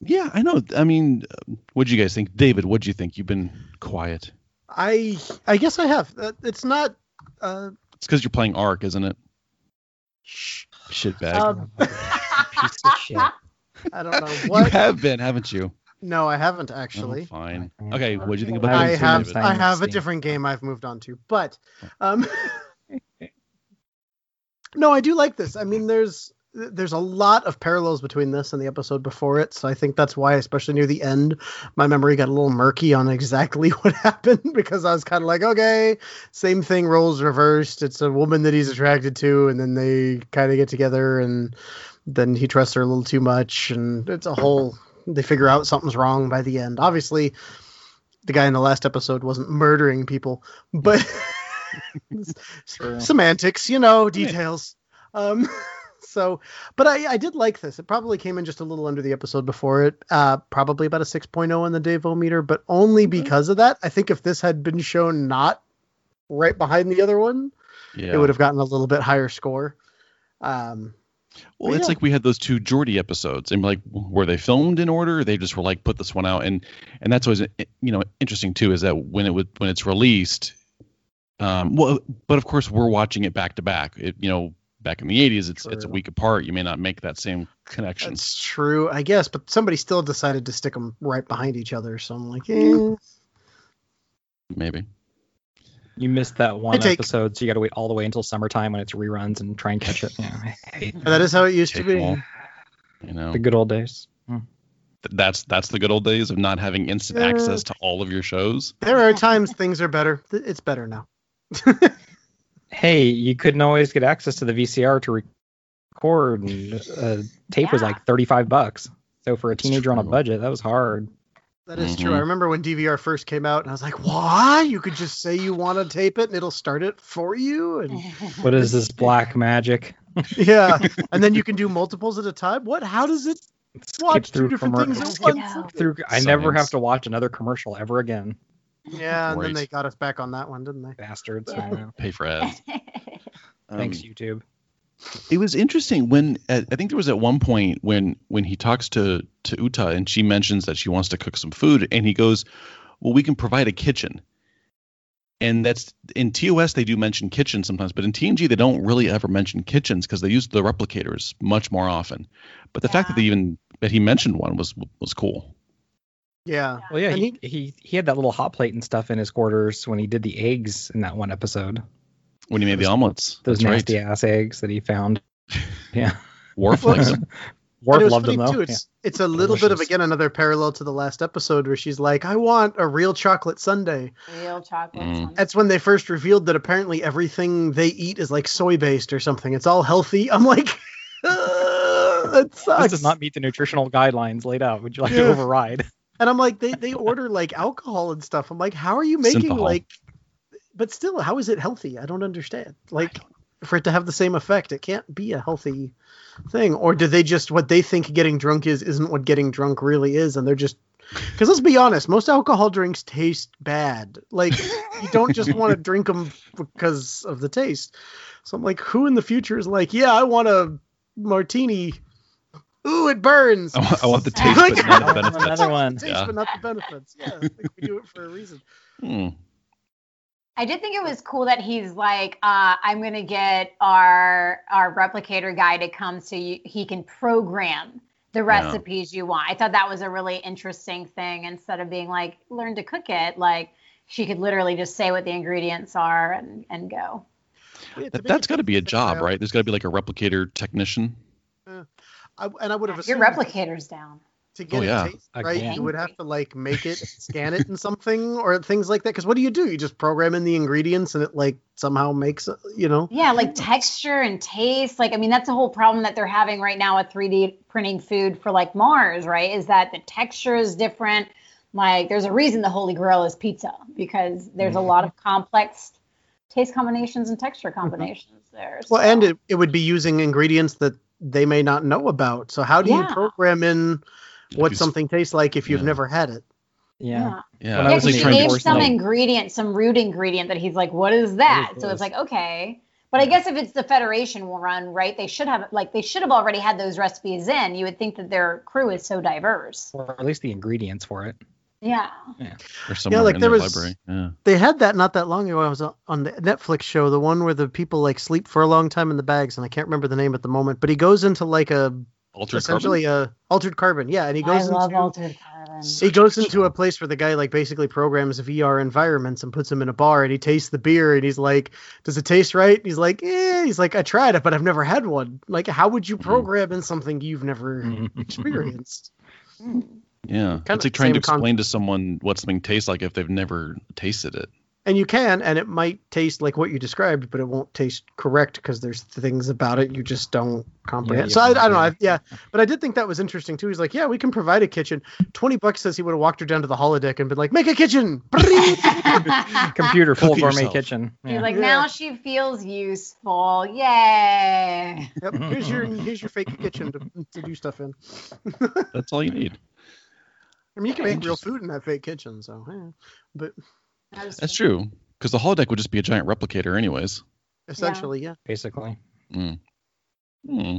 Speaker 1: yeah, I know. I mean, what do you guys think, David? What do you think? You've been quiet.
Speaker 2: I I guess I have. Uh, It's not. Uh,
Speaker 1: It's because you're playing Ark, isn't it? Shitbag.
Speaker 4: Um,
Speaker 3: Piece of shit.
Speaker 2: I don't know
Speaker 1: you
Speaker 2: what.
Speaker 1: have been, haven't you?
Speaker 2: No, I haven't
Speaker 1: Oh,
Speaker 2: actually.
Speaker 1: fine. Okay. what do you think about?
Speaker 3: I
Speaker 2: I
Speaker 3: haven't
Speaker 1: David?
Speaker 3: seen
Speaker 2: have
Speaker 3: Stein
Speaker 2: I have a different game I've moved on to, but um, no, I do like this. I mean, there's there's a lot of parallels between this and the episode before it, so I think that's why, especially near the end, my memory got a little murky on exactly what happened because I was kind of like, okay, same thing, roles reversed. It's a woman that he's attracted to, and then they kind of get together, and then he trusts her a little too much, and it's a whole. They figure out something's wrong by the end. Obviously, the guy in the last episode wasn't murdering people, but semantics, you know, details. Um, so, but I, I did like this. It probably came in just a little under the episode before it, uh, probably about a 6.0 on the Davo meter, but only because of that. I think if this had been shown not right behind the other one,
Speaker 1: Yeah.
Speaker 2: it would have gotten a little bit higher score. Um,
Speaker 1: Well, it's
Speaker 2: yeah.
Speaker 1: like we had those two Geordi episodes, and like, were they filmed in order? They just were like, put this one out, and and that's always you know interesting too, is that when it would when it's released, um, well, but of course we're watching it back to back. It you know back in the '80s, it's it's a week apart. You may not make that same connection.
Speaker 2: that's true, I guess, but somebody still decided to stick them right behind each other. So I'm like, eh.
Speaker 1: Maybe.
Speaker 3: You missed that one
Speaker 2: take-
Speaker 3: episode, so you got to wait all the way until summertime when it's reruns and try and catch it. Yeah,
Speaker 2: that is how it used to be.
Speaker 1: all. You know,
Speaker 3: the good old days.
Speaker 1: Th- that's that's the good old days of not having instant
Speaker 2: Uh,
Speaker 1: access to all of your shows.
Speaker 2: There are times things are better. It's better now.
Speaker 3: Hey, you couldn't always get access to the VCR to record, and uh, tape was like thirty-five bucks. So for a
Speaker 1: That's
Speaker 3: teenager on a budget, that was hard.
Speaker 2: That is true.
Speaker 1: Mhm.
Speaker 2: I remember when DVR first came out, and I was like, "Why? You could just say you want to tape it, and it'll start it for you." And
Speaker 3: What is this black magic?
Speaker 2: yeah, and then you can do multiples at a time. What? How does it watch
Speaker 3: Skip
Speaker 2: two
Speaker 3: through
Speaker 2: different
Speaker 3: commer-
Speaker 2: things at once?
Speaker 4: No.
Speaker 3: through. I never have to watch another commercial ever again.
Speaker 2: Yeah, and then they got us back on that one, didn't they?
Speaker 3: Bastards.
Speaker 4: Yeah.
Speaker 1: Pay for ads. Um,
Speaker 3: Thanks, YouTube.
Speaker 1: it was interesting when at, I think there was at one point when when he talks to to Uta and she mentions that she wants to cook some food and he goes, "Well, we can provide a kitchen." And that's in TOS they do mention kitchens sometimes, but in TNG they don't really ever mention kitchens because they use the replicators much more often. But the fact that they even that he mentioned one was was cool.
Speaker 2: Yeah.
Speaker 3: Well, yeah,
Speaker 2: And
Speaker 3: he, he he had that little hot plate and stuff in his quarters when he did the eggs in that one episode.
Speaker 1: When he made the omelets,
Speaker 3: Those
Speaker 1: that's
Speaker 3: nasty
Speaker 1: right.
Speaker 3: ass eggs that he found. Yeah,
Speaker 1: Worf
Speaker 2: Well,
Speaker 1: likes them.
Speaker 3: Worf
Speaker 2: And it was
Speaker 3: loved them though.
Speaker 2: too.
Speaker 3: Yeah.
Speaker 2: It's it's a little bit of again another parallel to the last episode where she's like, "I want a real chocolate sundae."
Speaker 4: Real chocolate.
Speaker 1: Mm.
Speaker 4: sundae.
Speaker 2: That's when they first revealed that apparently everything they eat is like soy based or something. It's all healthy. I'm like, "Uh, that sucks.
Speaker 3: This does not meet the nutritional guidelines laid out. Would you like
Speaker 2: Yeah.
Speaker 3: to override?
Speaker 2: And I'm like, they they order like alcohol and stuff. I'm like, how are you making like? But still, how is it healthy? I don't understand. Like, for it to have the same effect, it can't be a healthy thing. Or do they just what they think getting drunk is isn't what getting drunk really is, and they're just because let's be honest, most alcohol drinks taste bad. Like, you don't just want to drink them because of the taste. So I'm like, who in the future is like, yeah, I want a martini. Ooh, it burns.
Speaker 1: I want, I want the taste, but not the benefits.
Speaker 3: another one.
Speaker 2: Taste,
Speaker 1: Yeah.
Speaker 2: but not the benefits. Yeah, like we do it for a reason.
Speaker 1: Hmm.
Speaker 4: I did think it was cool that he's like, uh, I'm gonna get our our replicator guy to come so you, he can program the recipes you want. I thought that was a really interesting thing. Instead of being like, learn to cook it, like she could literally just say what the ingredients are and and go.
Speaker 2: Yeah, to
Speaker 1: that,
Speaker 2: has
Speaker 1: got to be a job, right? There's got to be like a replicator technician.
Speaker 2: I, and I would have
Speaker 4: Your replicators down.
Speaker 2: to get
Speaker 1: Oh,
Speaker 2: it
Speaker 1: yeah.
Speaker 2: taste right,
Speaker 3: Again.
Speaker 2: you would have to like make it, scan it in something or things like that. Because what do you do? You just program in the ingredients and it like somehow makes uh, you know.
Speaker 4: Yeah, like texture and taste. Like, I mean, that's a whole problem that they're having right now with 3D printing food for like Mars, right? Is that the texture is different. Like, there's a reason the Holy Grail is pizza because there's a lot of complex taste combinations and texture combinations there.
Speaker 2: Well, and it, it would be using ingredients that they may not know about. So how do you program in what
Speaker 1: you
Speaker 2: something tastes like if you've
Speaker 1: Yeah.
Speaker 2: never had it?
Speaker 3: Yeah.
Speaker 1: Yeah,
Speaker 3: When
Speaker 1: I
Speaker 3: I
Speaker 4: Yeah,
Speaker 1: was
Speaker 3: was
Speaker 1: like
Speaker 4: she
Speaker 1: trying to
Speaker 4: gave some
Speaker 3: no.
Speaker 4: ingredient, some root ingredient that he's like, what is that?
Speaker 3: is
Speaker 4: so it's like, okay. But I guess if it's the Federation will run, right? They should have like they should have already had those recipes in. You would think that their crew is so diverse.
Speaker 3: Or at least the ingredients for it.
Speaker 4: Yeah.
Speaker 1: Or somewhere
Speaker 2: like
Speaker 1: in
Speaker 2: there
Speaker 1: their
Speaker 2: was-
Speaker 1: library. Yeah.
Speaker 2: They had that not that long ago. I was on the Netflix show, the one where the people like sleep for a long time in the bags, and I can't remember the name at the moment. But he goes into like a
Speaker 1: Altered
Speaker 2: essentially
Speaker 1: carbon.
Speaker 2: a altered carbon, yeah, and he goes
Speaker 4: I love
Speaker 2: into
Speaker 4: altered carbon.
Speaker 2: he goes into a place where the guy like basically programs VR environments and puts him in a bar and he tastes the beer and he's like, "Does it taste right?" And he's like, "Yeah." He's like, "I tried it, but I've never had one." Like, how would you
Speaker 1: Mhm.
Speaker 2: program in something you've never experienced?
Speaker 1: Yeah.
Speaker 2: Kinda
Speaker 1: It's like trying to
Speaker 2: same con-
Speaker 1: explain to someone what something tastes like if they've never tasted it.
Speaker 2: And you can, and it might taste like what you described, but it won't taste correct because there's things about it you just don't comprehend.
Speaker 3: you
Speaker 2: so I, I don't know. I, yeah, but I did think that was interesting too. He's like, "Yeah, we can provide a kitchen." Twenty bucks says he would have walked her down to the holodeck and been like, "Make a kitchen."
Speaker 3: Computer full
Speaker 1: Cook
Speaker 3: gourmet
Speaker 1: yourself.
Speaker 3: kitchen.
Speaker 4: He's
Speaker 3: Yeah.
Speaker 4: like,
Speaker 2: Yeah.
Speaker 4: now she feels useful. Yay.
Speaker 2: Yep, here's your here's your fake kitchen to, to do stuff in.
Speaker 1: That's all you need.
Speaker 2: I mean, you can make real food in that fake kitchen, so yeah. But
Speaker 1: That's true. Because the holodeck would just be a giant replicator, anyways.
Speaker 2: essentially, yeah.
Speaker 3: Basically.
Speaker 1: Mm. Hmm.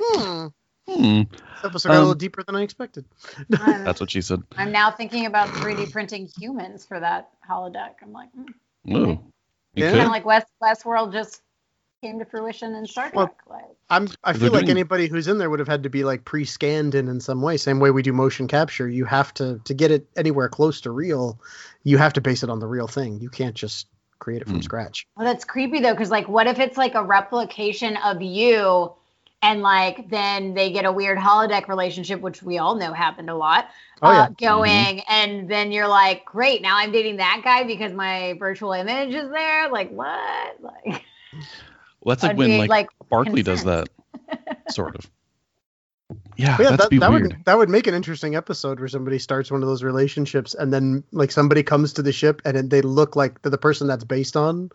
Speaker 2: Hmm.
Speaker 1: Hmm.
Speaker 2: This episode got a
Speaker 1: Um,
Speaker 2: little deeper than I expected.
Speaker 1: That's what she said.
Speaker 4: I'm now thinking about 3D printing humans for that holodeck. I'm like, hmm.
Speaker 1: Oh. You
Speaker 2: Yeah.
Speaker 4: kind of like West Westworld just came to fruition in Star Trek.
Speaker 2: Well,
Speaker 4: like,
Speaker 2: I'm. I feel like anybody who's in there would have had to be like pre-scanned in in some way. Same way we do motion capture. You have to to get it anywhere close to real. You have to base it on the real thing. You can't just create it from
Speaker 1: Hmm.
Speaker 2: scratch.
Speaker 4: well, that's creepy though, because like, what if it's like a replication of you? And like then they get a weird holodeck relationship, which we all know happened a lot.
Speaker 2: Oh yeah.
Speaker 4: uh, going, and then you're like, great, now I'm dating that guy because my virtual image is there. Like what? Like,
Speaker 1: Well, that's like when like,
Speaker 4: like,
Speaker 1: Barclay does that, sort of. Yeah,
Speaker 2: yeah,
Speaker 1: that'd
Speaker 2: that,
Speaker 1: be weird.
Speaker 2: would that would make an interesting episode where somebody starts one of those relationships and then like somebody comes to the ship and then they look like the, the person that's based on,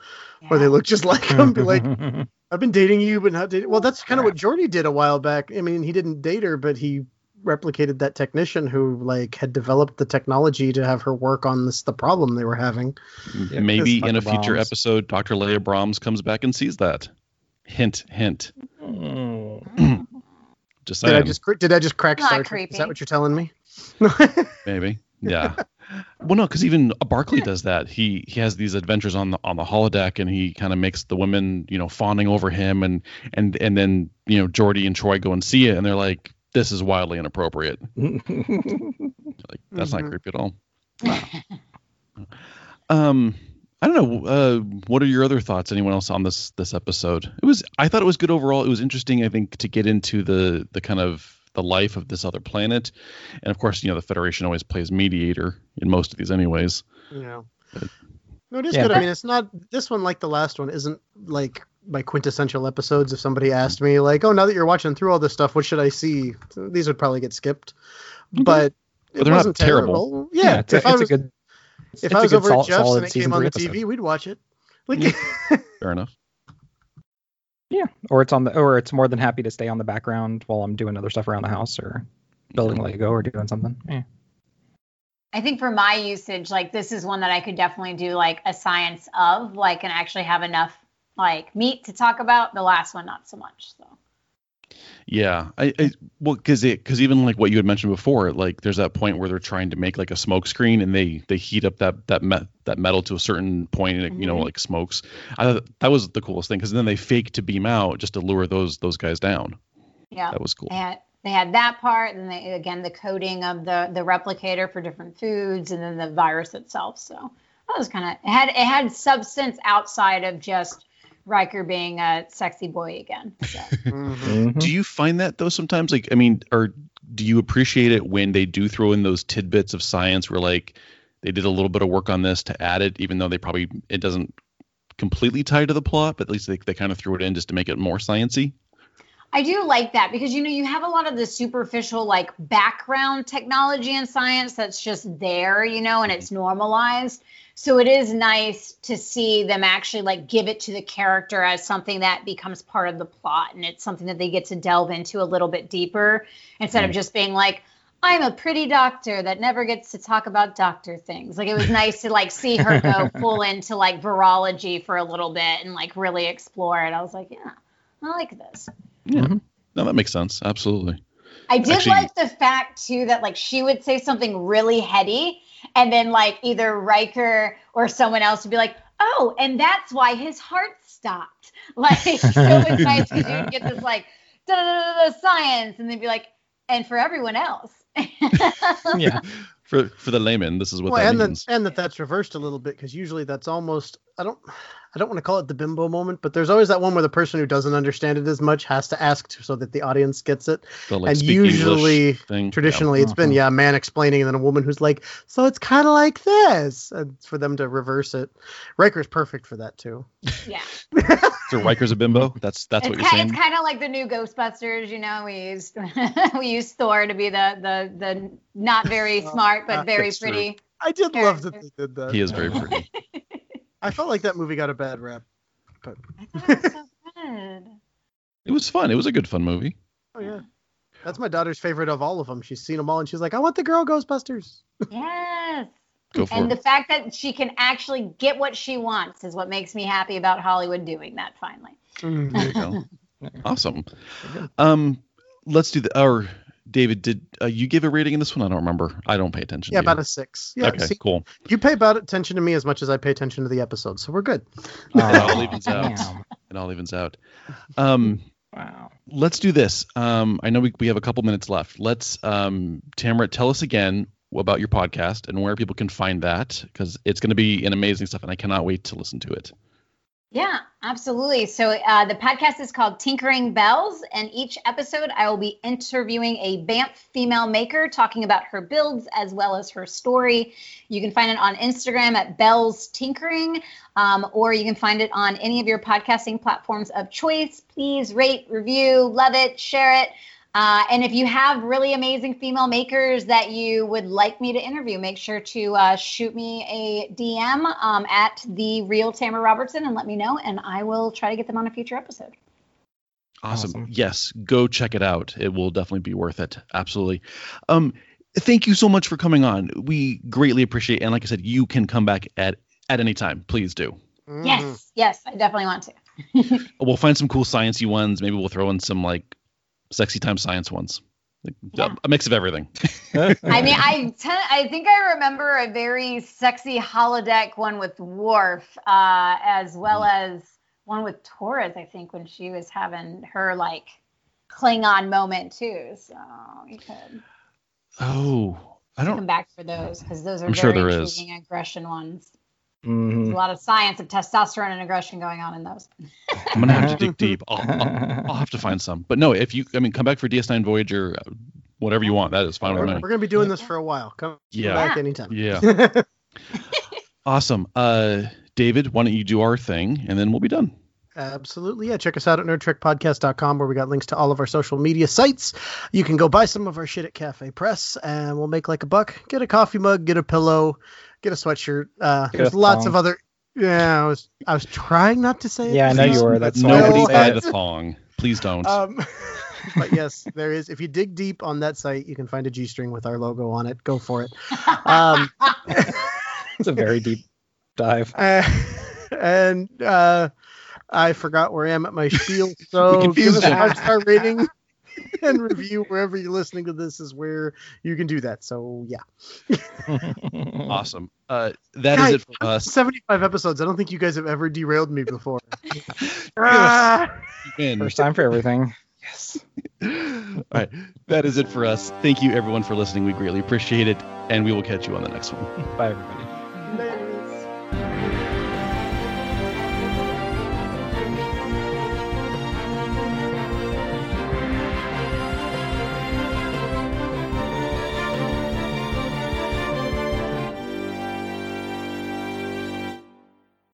Speaker 2: or they look just like them. Be like, I've been dating you, but not dating. Well, that's kind of what Geordi did a while back. I mean, he didn't date her, but he replicated that technician who like had developed the technology to have her work on this the problem they were having.
Speaker 3: Yeah,
Speaker 1: Maybe in a
Speaker 3: Dr.
Speaker 1: future
Speaker 3: Brahms.
Speaker 1: episode, Dr. Leah Brahms comes back and sees that. Hint, hint.
Speaker 3: Mm.
Speaker 1: Just
Speaker 2: Did. I just cr- did I just crack
Speaker 4: Not
Speaker 2: Star Trek?
Speaker 4: creepy.
Speaker 2: Is that what you're telling me?
Speaker 1: Maybe. Yeah. well, no, because even Barclay does that. He he has these adventures on the on the holodeck, and he kind of makes the women, you know, fawning over him, and and and then you know Geordi and Troi go and see it, and they're like, "This is wildly inappropriate." Like that's
Speaker 2: Mhm.
Speaker 1: not creepy at all. Um, I don't know. Uh, what are your other thoughts? Anyone else on this this episode? It was. I thought it was good overall. It was interesting. I think to get into the the kind of the life of this other planet, and of course, you know, the Federation always plays mediator in most of these, anyways.
Speaker 2: Yeah. No, it is
Speaker 3: Yeah.
Speaker 2: good. I mean, it's not this one like the last one isn't like my quintessential episodes. If somebody asked me like, "Oh, now that you're watching through all this stuff, what should I see?" These would probably get skipped. Mm-hmm. But
Speaker 1: But
Speaker 2: it
Speaker 1: they're not
Speaker 2: wasn't
Speaker 1: terrible.
Speaker 2: Yeah,
Speaker 3: it's, a,
Speaker 2: if I
Speaker 3: it's
Speaker 2: was
Speaker 3: a good.
Speaker 2: if
Speaker 3: it's
Speaker 2: I
Speaker 3: a
Speaker 2: was over
Speaker 3: sol-
Speaker 2: at Jeff's and it came on the
Speaker 3: three
Speaker 2: TV, we'd watch it. Like,
Speaker 1: Fair enough.
Speaker 3: Yeah, or it's on the, or it's more than happy to stay on the background while I'm doing other stuff around the house or building Lego or doing something. Yeah.
Speaker 4: I think for my usage, like this is one that I could definitely do like a science of, like, and actually have enough like meat to talk about. The last one, not so much. So
Speaker 1: Yeah, I, I well, because it because even like what you had mentioned before, like there's that point where they're trying to make like a smoke screen and they they heat up that that met, that metal to a certain point and it, you know
Speaker 4: Mhm.
Speaker 1: like smokes. I that was the coolest thing because then they fake to beam out just to lure those those guys down.
Speaker 4: Yeah.
Speaker 1: That was cool.
Speaker 4: They had they had that part, and they again the coding of the the replicator for different foods, and then the virus itself. So that was kind of it had it had substance outside of just Riker being a sexy boy again. So.
Speaker 2: Mhm.
Speaker 3: Mhm.
Speaker 1: Do you find that though sometimes? Like, I mean, or do you appreciate it when they do throw in those tidbits of science where like they did a little bit of work on this to add it, even though they probably it doesn't completely tie to the plot, but at least they, they kind of threw it in just to make it more sciency.
Speaker 4: I do like that because you know you have a lot of the superficial like background technology and science that's just there, you know, and mm-hmm. it's normalized. So it is nice to see them actually like give it to the character as something that becomes part of the plot and it's something that they get to delve into a little bit deeper instead of mm-hmm. just being like I'm a pretty doctor that never gets to talk about doctor things. Like it was nice to like see her go full into like virology for a little bit and like really explore it. I was like, yeah, I like this.
Speaker 1: Yeah.
Speaker 3: Mhm.
Speaker 1: No, that makes sense. Absolutely.
Speaker 4: I did
Speaker 1: Actually-
Speaker 4: like the fact too that like she would say something really heady, and then like either Riker or someone else would be like, "Oh, and that's why his heart stopped." Like it was nice because you'd get this like da da da da science, and they'd be like, "And for everyone else."
Speaker 3: yeah.
Speaker 1: For for the layman, this is what
Speaker 2: well,
Speaker 1: that
Speaker 2: and
Speaker 1: means.
Speaker 2: that and that that's reversed a little bit because usually that's almost I don't I don't want to call it the bimbo moment, but there's always that one where the person who doesn't understand it as much has to ask to, so that the audience gets it.
Speaker 1: The, like,
Speaker 2: and
Speaker 1: speak English
Speaker 2: usually,
Speaker 1: thing.
Speaker 2: Traditionally, it's been
Speaker 3: Mhm.
Speaker 2: yeah, a man explaining, and then a woman who's like, "So it's kind of like this," and for them to reverse it. Riker's perfect for that too.
Speaker 4: yeah,
Speaker 1: Yeah. So Riker's a bimbo. That's that's
Speaker 4: it's
Speaker 1: what you're
Speaker 4: kind,
Speaker 1: saying.
Speaker 4: it's kind of like the new Ghostbusters. You know, we used we used Thor to be the the the not very smart but very
Speaker 1: that's true.
Speaker 4: pretty.
Speaker 2: I did love that they did that.
Speaker 1: He is very pretty.
Speaker 2: I felt like that movie got a bad rap.
Speaker 4: I thought it was so good.
Speaker 1: It was fun. It was a good fun movie.
Speaker 2: Oh yeah, that's my daughter's favorite of all of them. She's seen them all, and she's like, "I want the girl Ghostbusters."
Speaker 4: Yes.
Speaker 1: Go for
Speaker 4: And
Speaker 1: it.
Speaker 4: the fact that she can actually get what she wants is what makes me happy about Hollywood doing that finally.
Speaker 1: There you go. Awesome. Um, let's do the. Or David, did uh, you give a rating in this one? I don't remember. I don't pay attention.
Speaker 2: Yeah,
Speaker 1: to you.
Speaker 2: about a six. Yeah,
Speaker 1: okay,
Speaker 2: see,
Speaker 1: cool.
Speaker 2: you pay about attention to me as much as I pay attention to the episode, so we're good.
Speaker 1: It all
Speaker 3: Oh,
Speaker 1: evens out.
Speaker 3: damn.
Speaker 1: It all evens out. Um,
Speaker 3: Wow.
Speaker 1: let's do this. Um, I know we, we have a couple minutes left. Let's, um, Tamara, tell us again about your podcast and where people can find that because it's going to be an amazing stuff, and I cannot wait to listen to it.
Speaker 4: Yeah, absolutely. So uh, the podcast is called Tinkering Bells, and each episode I will be interviewing a Banff female maker talking about her builds as well as her story. You can find it on Instagram at Bells Tinkering, um, or you can find it on any of your podcasting platforms of choice. Please rate, review, love it, share it. Uh, and if you have really amazing female makers that you would like me to interview, make sure to uh, shoot me a DM um, at the real Tamara Robertson and let me know, and I will try to get them on a future episode.
Speaker 1: Awesome.
Speaker 3: Awesome.
Speaker 1: Yes, go check it out. It will definitely be worth it. Absolutely. Um, thank you so much for coming on. We greatly appreciate, and like I said, you can come back at at any time. Please do.
Speaker 2: Mhm.
Speaker 4: Yes, yes, I definitely want to.
Speaker 1: We'll find some cool sciencey ones. Maybe we'll throw in some like sexy time science ones. Like,
Speaker 4: Yeah.
Speaker 1: A mix of everything.
Speaker 4: I mean, I ten- I think I remember a very sexy holodeck one with Worf, uh, as well as one with Torres. I think when she was having her like Klingon moment too. So you could
Speaker 1: Oh, I don't.
Speaker 4: come back for those because those are
Speaker 1: I'm sure
Speaker 4: very
Speaker 1: there is.
Speaker 4: intriguing aggression ones.
Speaker 3: Mhm.
Speaker 4: There's a lot of science of testosterone and aggression going on in those.
Speaker 1: I'm gonna have to dig deep. I'll, I'll, I'll have to find some. But no, if you, I mean, come back for DS9 Voyager, uh, whatever you want. That is fine
Speaker 2: We're,
Speaker 1: with me.
Speaker 2: we're gonna be doing this for a while. Come
Speaker 1: Yeah.
Speaker 2: back anytime.
Speaker 1: Yeah. Awesome. Uh, David, why don't you do our thing, and then we'll be done.
Speaker 2: Absolutely. Yeah. Check us out at nerdtrekpodcast.com where we got links to all of our social media sites. You can go buy some of our shit at Cafe Press and we'll make like a buck. Get a coffee mug, get a pillow, get a sweatshirt. Uh,
Speaker 3: Get a
Speaker 2: there's lots
Speaker 3: thong.
Speaker 2: of other. Yeah, I was I was trying not to say it.
Speaker 3: Yeah, I know you were. That's
Speaker 2: no.
Speaker 3: why I
Speaker 1: Nobody
Speaker 3: didn't
Speaker 1: buy the thong. Please don't.
Speaker 2: Um, but yes, there is. If you dig deep on that site, you can find a G string with our logo on it. Go for it. Um,
Speaker 3: It's a very deep dive.
Speaker 2: uh, and uh, I forgot where I am at my spiel. So give us a
Speaker 1: you.
Speaker 2: five star rating and review wherever you're listening to this is where you can do that. So yeah.
Speaker 1: awesome. Uh, that is it for us.
Speaker 2: 75 episodes. I don't think you guys have ever derailed me before.
Speaker 3: First time for everything. Yes.
Speaker 1: All right. That is it for us. Thank you everyone for listening. We greatly appreciate it. And we will catch you on the next one.
Speaker 3: Bye everybody.